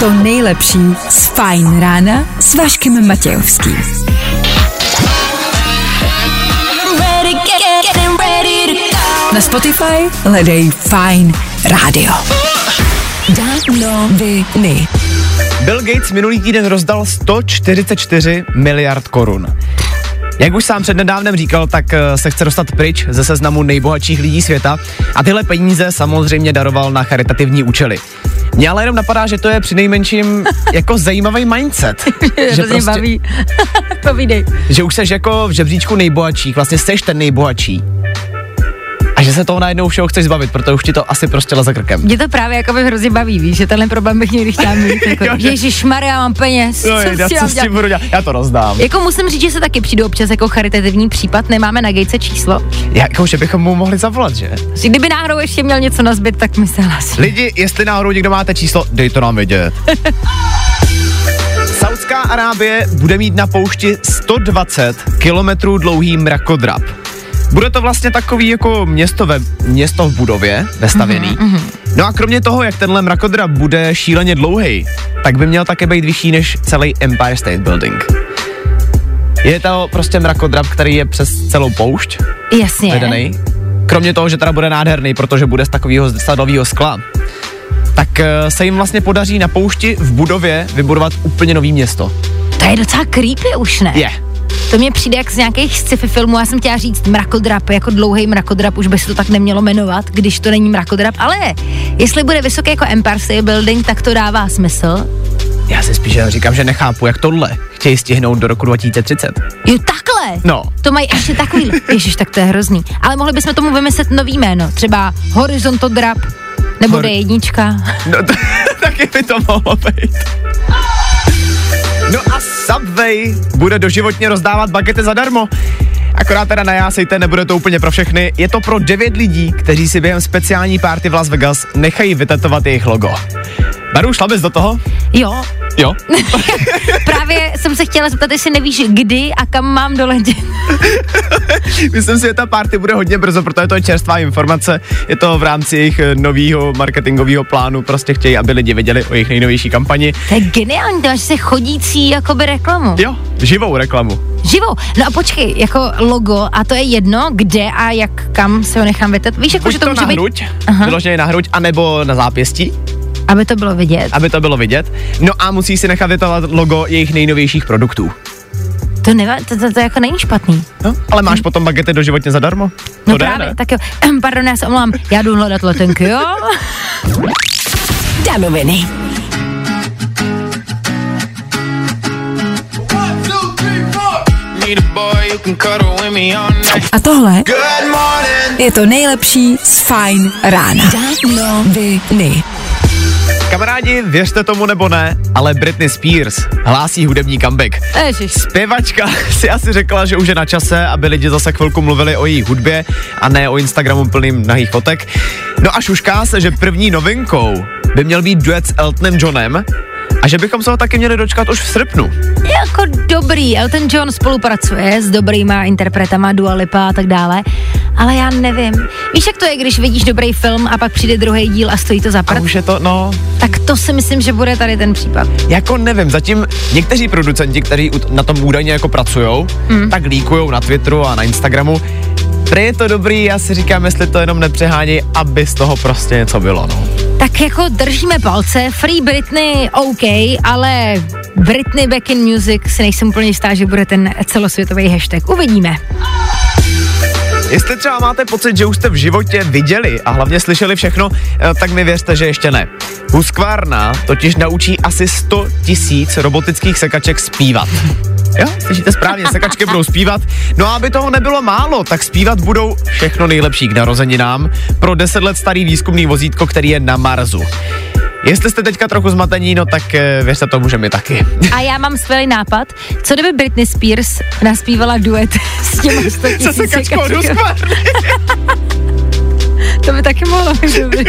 To nejlepší z Fajn rána s Vaškem Matějovským. Na Spotify hledej Fine Radio. Bill Gates minulý týden rozdal 144 miliard korun. Jak už sám přednedávnem říkal, tak eh, se chce dostat pryč ze seznamu nejbohatších lidí světa a tyhle peníze samozřejmě daroval na charitativní účely. Mně ale jenom napadá, že to je při nejmenším jako zajímavý mindset. že prostě, baví. Povídej. Že už seš jako v žebříčku nejbohatších, vlastně seš ten nejbohatší a že se toho najednou všeho chceš zbavit, protože už ti to asi prostě leze krkem. Mě to právě jako by hrozně baví, víš, že tenhle problém bych někdy chtěla mít. Jako, Ježíš Maria, mám peněz. No, co, já, co s tím budu dělat? Já to rozdám. Jako musím říct, že se taky přijdu občas jako charitativní případ, nemáme na Gatese číslo. Jako, že bychom mu mohli zavolat, že? Kdyby náhodou ještě měl něco na zbyt, tak mi se hlasí. Lidi, jestli náhodou někdo máte číslo, dej to nám vědět. Saudská Arábie bude mít na poušti 120 kilometrů dlouhý mrakodrap. Bude to vlastně takový jako město, ve, město v budově vestavěný. Mm-hmm. No a kromě toho, jak tenhle mrakodrap bude šíleně dlouhý, tak by měl také být vyšší než celý Empire State Building. Je to prostě mrakodrap, který je přes celou poušť. Jasně. Vedený. Kromě toho, že teda bude nádherný, protože bude z takového sadového skla tak eh, se jim vlastně podaří na poušti v budově vybudovat úplně nový město. To je docela creepy už, ne? Je. To mě přijde jak z nějakých sci-fi filmů. Já jsem chtěla říct mrakodrap, jako dlouhý mrakodrap, už by se to tak nemělo jmenovat, když to není mrakodrap. Ale jestli bude vysoký jako Empire State Building, tak to dává smysl. Já si spíš říkám, že nechápu, jak tohle chtějí stihnout do roku 2030. Jo, takhle? No. To mají ještě takový. Ježiš, tak to je hrozný. Ale mohli bychom tomu vymyslet nový jméno. Třeba Horizontodrap, nebo Hor- D1. No, to, taky by to mohlo být. No a Subway bude doživotně rozdávat bagety zadarmo. Akorát teda najásejte, nebude to úplně pro všechny. Je to pro devět lidí, kteří si během speciální párty v Las Vegas nechají vytetovat jejich logo. Baru, šla bys do toho? Jo. Jo? Právě jsem se chtěla zeptat, jestli nevíš, kdy a kam mám doletět. Myslím si, že ta party bude hodně brzo, protože to je čerstvá informace. Je to v rámci jejich eh, nového marketingového plánu. Prostě chtějí, aby lidi věděli o jejich nejnovější kampani. To je geniální, to máš se chodící jakoby reklamu. Jo, živou reklamu. Živou. No a počkej, jako logo, a to je jedno, kde a jak kam se ho nechám vytet. Víš, jako, Buď že to, to může na být... hruď, vyloženě na hruď, anebo na zápěstí. Aby to bylo vidět. Aby to bylo vidět. No a musí si nechat vytetovat logo jejich nejnovějších produktů. To, neva, to, to, to jako není špatný. No, ale máš potom bagety doživotně zadarmo? No to právě, ne? tak jo. Pardon, já se omlám, já jdu hledat letenky, jo? Danoviny. A tohle je to nejlepší z Fine rána. Danoviny. Kamarádi, věřte tomu nebo ne, ale Britney Spears hlásí hudební comeback. Ježiš. Zpěvačka si asi řekla, že už je na čase, aby lidi zase chvilku mluvili o její hudbě a ne o Instagramu plným nahých fotek. No a šušká se, že první novinkou by měl být duet s Eltonem Johnem a že bychom se ho taky měli dočkat už v srpnu. Jako dobrý, Elton John spolupracuje s dobrýma interpretama, Dua Lipa a tak dále, ale já nevím. Víš, jak to je, když vidíš dobrý film a pak přijde druhý díl a stojí to za A prd? už je to, no, Tak to si myslím, že bude tady ten případ. jako nevím, zatím někteří producenti, kteří na tom údajně jako pracujou, mm. tak líkujou na Twitteru a na Instagramu. Prý je to dobrý, já si říkám, jestli to jenom nepřehání, aby z toho prostě něco bylo, no. Tak jako držíme palce, Free Britney OK, ale Britney Back in Music si nejsem úplně jistá, že bude ten celosvětový hashtag. Uvidíme. Jestli třeba máte pocit, že už jste v životě viděli a hlavně slyšeli všechno, eh, tak mi věřte, že ještě ne. Husqvarna totiž naučí asi 100 tisíc robotických sekaček zpívat. Jo, slyšíte správně, sekačky budou zpívat. No a aby toho nebylo málo, tak zpívat budou všechno nejlepší k narozeninám pro 10 let starý výzkumný vozítko, který je na Marsu. Jestli jste teďka trochu zmatení, no tak eh, věřte tomu, že my taky. A já mám skvělý nápad. Co kdyby Britney Spears naspívala duet s těma 100 Se tisíc sekačkou. To by taky mohlo být dobrý.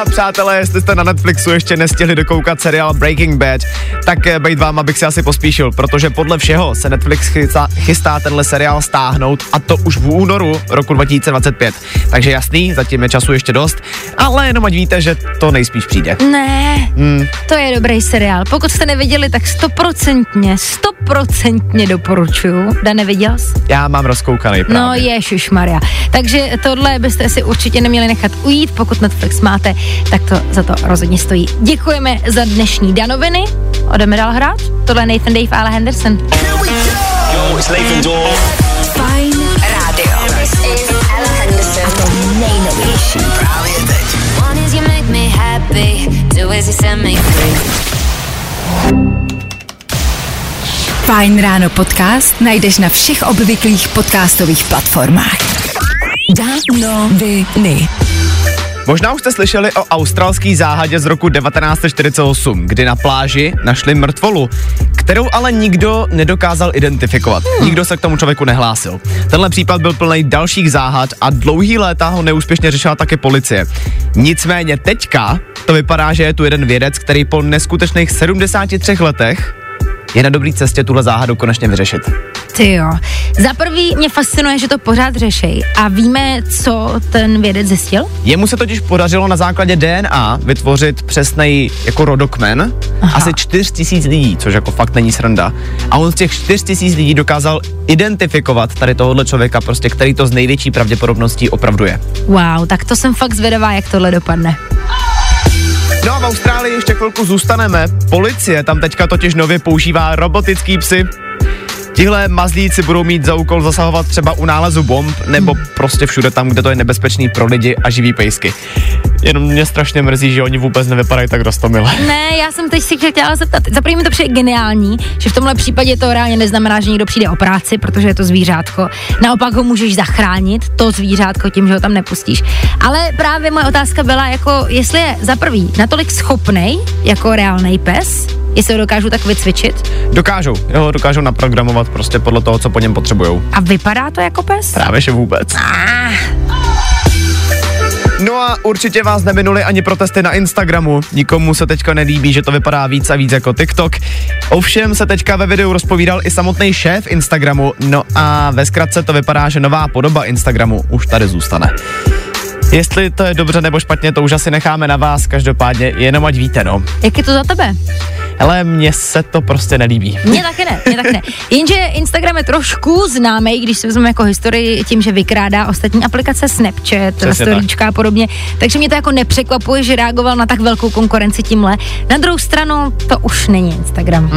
No a přátelé, jestli jste na Netflixu ještě nestihli dokoukat seriál Breaking Bad, tak eh, bejt vám, abych si asi pospíšil, protože podle všeho se Netflix chystá, chystá tenhle seriál stáhnout a to už v únoru roku 2025. Takže jasný, zatím je času ještě dost, ale jenom ať víte, že to nejspíš přijde. Ne, hmm. to je dobrý seriál. Pokud jste neviděli, tak stoprocentně, stoprocentně doporučuju. Da, neviděl jsi? Já mám rozkoukaný právě. No ježiš Maria. Takže tohle byste si určitě neměli nechat ujít, pokud Netflix máte, tak to za to rozhodně stojí. Děkujeme za dnešní danoviny. Odeme dál hrát? Tohle je Nathan Dave a Ale Henderson. Yo, it's Nathan Dawe. Fajn rádio. A to nejnovější. Právě teď. One is you make me happy, two is you set me free. Fajn ráno podcast najdeš na všech obvyklých podcastových platformách. Danoviny. Možná už jste slyšeli o australský záhadě z roku 1948, kdy na pláži našli mrtvolu, kterou ale nikdo nedokázal identifikovat. Hmm. Nikdo se k tomu člověku nehlásil. Tenhle případ byl plný dalších záhad a dlouhý léta ho neúspěšně řešila také policie. Nicméně teďka to vypadá, že je tu jeden vědec, který po neskutečných 73 letech je na dobré cestě tuhle záhadu konečně vyřešit. Ty jo. Za prvý mě fascinuje, že to pořád řešej. A víme, co ten vědec zjistil? Jemu se totiž podařilo na základě DNA vytvořit přesný jako rodokmen Aha. asi 4 tisíc lidí, což jako fakt není sranda. A on z těch 4 tisíc lidí dokázal identifikovat tady tohohle člověka, prostě, který to z největší pravděpodobností opravdu je. Wow, tak to jsem fakt zvědavá, jak tohle dopadne. V Austrálii ještě chvilku zůstaneme. Policie tam teďka totiž nově používá robotický psy. Tihle mazlíci budou mít za úkol zasahovat třeba u nálezu bomb nebo prostě všude tam, kde to je nebezpečný pro lidi a živý pejsky. Jenom mě strašně mrzí, že oni vůbec nevypadají tak rostomile. Ne, já jsem teď si chtěla zeptat. Za první mi to přijde geniální, že v tomhle případě to reálně neznamená, že někdo přijde o práci, protože je to zvířátko. Naopak ho můžeš zachránit, to zvířátko, tím, že ho tam nepustíš. Ale právě moje otázka byla, jako, jestli je za prvý natolik schopnej jako reálný pes, jestli ho dokážu tak vycvičit. Dokážou, jo, dokážou naprogramovat prostě podle toho, co po něm potřebujou. A vypadá to jako pes? Právě, že vůbec. No a určitě vás neminuli ani protesty na Instagramu. Nikomu se teďka nelíbí, že to vypadá víc a víc jako TikTok. Ovšem se teďka ve videu rozpovídal i samotný šéf Instagramu. No a ve zkratce to vypadá, že nová podoba Instagramu už tady zůstane. Jestli to je dobře nebo špatně, to už asi necháme na vás, každopádně jenom ať víte, no. Jak je to za tebe? Ale mně se to prostě nelíbí. Mně taky ne, mně taky ne. Jenže Instagram je trošku známý, když se vezmeme jako historii tím, že vykrádá ostatní aplikace Snapchat, Přesně Storíčka a podobně. Takže mě to jako nepřekvapuje, že reagoval na tak velkou konkurenci tímhle. Na druhou stranu to už není Instagram.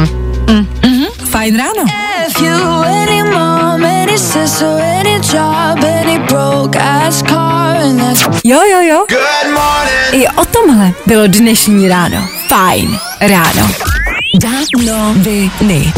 Hm. Fajn ráno. If you any mom, any sister, any job, any broke ass car, and that's Jo, jo, jo. Good morning. I o tomhle bylo dnešní ráno. Fajn ráno. Danoviny.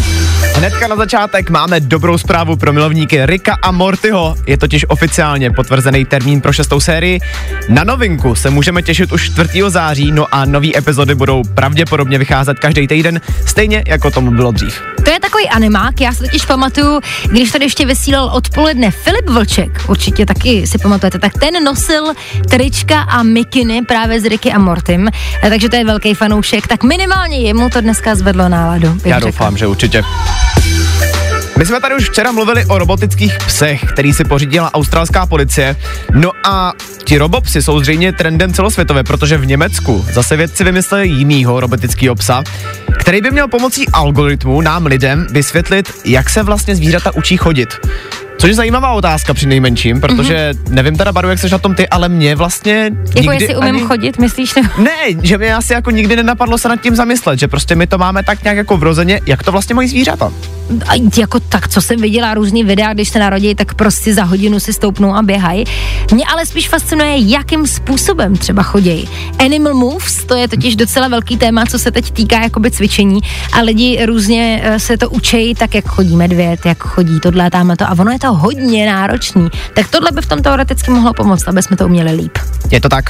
Hnedka na začátek máme dobrou zprávu pro milovníky Rika a Mortyho. Je totiž oficiálně potvrzený termín pro šestou sérii. Na novinku se můžeme těšit už 4. září, no a nové epizody budou pravděpodobně vycházet každý týden, stejně jako tomu bylo dřív. To je takový animák, já si totiž pamatuju, když tady ještě vysílal odpoledne Filip Vlček, určitě taky si pamatujete, tak ten nosil trička a mikiny právě s Ricky a Mortym, takže to je velký fanoušek, tak minimálně jemu to dneska zvedlo náladu. Já řekla. doufám, že určitě. My jsme tady už včera mluvili o robotických psech, který si pořídila australská policie. No a ti robopsy jsou zřejmě trendem celosvětově, protože v Německu zase vědci vymysleli jinýho robotického psa, který by měl pomocí algoritmu nám lidem vysvětlit, jak se vlastně zvířata učí chodit. Což je zajímavá otázka při nejmenším, protože mm-hmm. nevím teda, Baru, jak seš na tom ty, ale mě vlastně Jako nikdy jestli umím ani... chodit, myslíš? Nebo? Ne, že mě asi jako nikdy nenapadlo se nad tím zamyslet, že prostě my to máme tak nějak jako vrozeně, jak to vlastně mají zvířata. Jako tak, co jsem viděla různý videa, když se narodí, tak prostě za hodinu si stoupnou a běhají. Mě ale spíš fascinuje, jakým způsobem třeba chodějí. Animal moves, to je totiž docela velký téma, co se teď týká jakoby cvičení a lidi různě eh, se to učejí tak, jak chodí medvěd, jak chodí tohle a to a ono je to hodně náročný. Tak tohle by v tom teoreticky mohlo pomoct, aby jsme to uměli líp. Je to tak?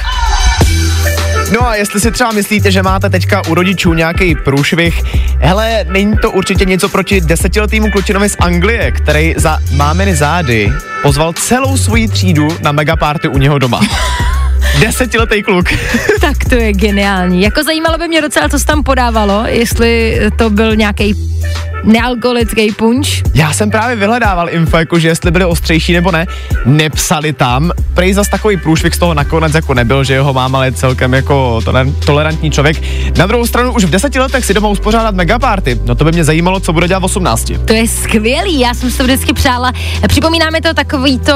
No a jestli si třeba myslíte, že máte teďka u rodičů nějaký průšvih, hele, není to určitě něco proti desetiletýmu klučinovi z Anglie, který za máminy zády pozval celou svoji třídu na megaparty u něho doma. Desetiletý kluk. Tak to je geniální. Jako zajímalo by mě docela, co se tam podávalo, jestli to byl nějaký nealkoholický punč. Já jsem právě vyhledával info, jako že jestli byli ostřejší nebo ne. Nepsali tam. Prej zas takový průšvih z toho nakonec jako nebyl, že jeho máma je celkem jako toler- tolerantní člověk. Na druhou stranu už v deseti letech si doma uspořádat megaparty. No to by mě zajímalo, co bude dělat v 18. To je skvělý, já jsem si to vždycky přála. Připomíná mi to takový to,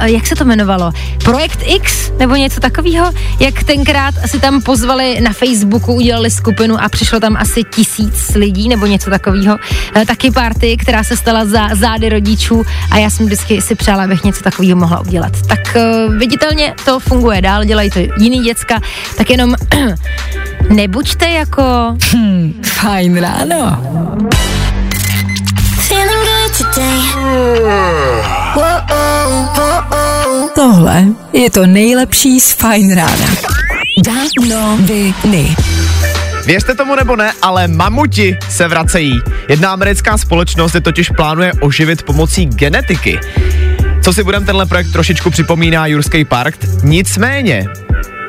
uh, jak se to jmenovalo? Projekt X nebo něco takového? Jak tenkrát si tam pozvali na Facebooku, udělali skupinu a přišlo tam asi tisíc lidí nebo něco takového. Uh, taky party, která se stala za zády rodičů a já jsem vždycky si přála, abych něco takového mohla udělat. Tak uh, viditelně to funguje dál, dělají to jiný děcka, tak jenom nebuďte jako... Fajn ráno. Tohle je to nejlepší z Fajn rána. Danoviny. Věřte tomu nebo ne, ale mamuti se vracejí. Jedna americká společnost je totiž plánuje oživit pomocí genetiky. Co si budem tenhle projekt trošičku připomíná Jurský park, nicméně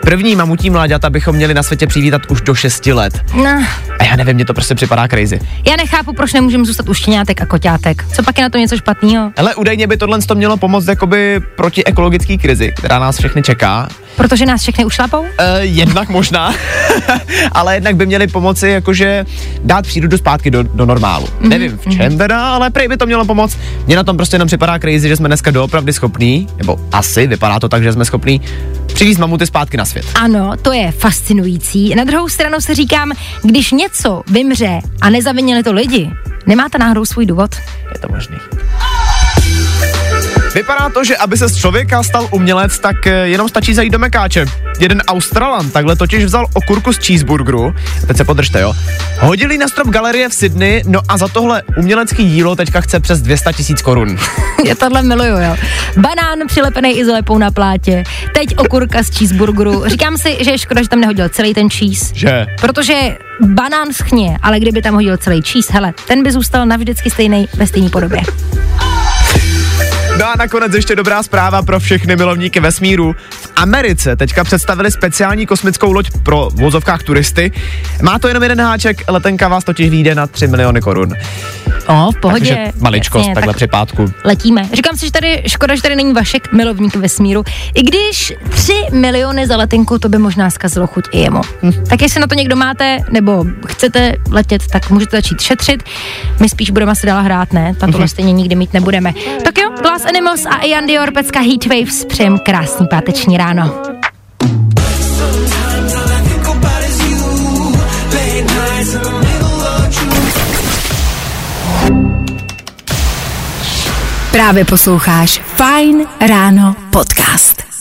První mamutí mláďata bychom měli na světě přivítat už do 6 let. No, A já nevím, mě to prostě připadá crazy. já nechápu, proč nemůžeme zůstat u štěňátek a koťátek. Co pak je na to něco špatného? Ale údajně by tohle to mělo pomoct jakoby proti ekologické krizi, která nás všechny čeká. Protože nás všechny ušlapou? E, jednak možná, ale jednak by měli pomoci jakože dát přírodu zpátky do, do normálu. Mm-hmm. Nevím v čem teda, ale prej by to mělo pomoct. Mně na tom prostě jenom připadá crazy, že jsme dneska doopravdy schopní, nebo asi vypadá to tak, že jsme schopní přivést mamuty zpátky na svět. Ano, to je fascinující. Na druhou stranu se říkám, když něco vymře a nezavinili to lidi, nemá to náhodou svůj důvod? Je to možný. Vypadá to, že aby se z člověka stal umělec, tak eh, jenom stačí zajít do Mekáče. Jeden Australan takhle totiž vzal okurku z cheeseburgeru, teď se podržte jo, hodil ji na strop galerie v Sydney, no a za tohle umělecký dílo teďka chce přes 200 tisíc korun. Já tohle miluju, jo. Banán přilepený izolepou na plátě, teď okurka z cheeseburgeru. Říkám si, že je škoda, že tam nehodil celý ten cheese. Že? Protože banán schně, ale kdyby tam hodil celý cheese, hele, ten by zůstal navždycky stejný ve stejné podobě. No a nakonec ještě dobrá zpráva pro všechny milovníky vesmíru. V Americe teďka představili speciální kosmickou loď pro vozovkách turisty. Má to jenom jeden háček, letenka vás totiž vyjde na 3 miliony korun. O, v pohodě. Takže maličkost, Jasně, takhle tak při pátku. letíme. Říkám si, že tady škoda, že tady není Vašek, milovník vesmíru. I když 3 miliony za letenku, to by možná zkazilo chuť i jemu. Hm. Tak jestli na to někdo máte, nebo chcete letět, tak můžete začít šetřit. My spíš budeme asi dál hrát, ne? Tato stejně nikdy mít nebudeme. Tak jo, Glass Animals a Ian Dior, pecka Heatwaves, přejem krásný páteční ráno. Právě posloucháš Fajn ráno podcast.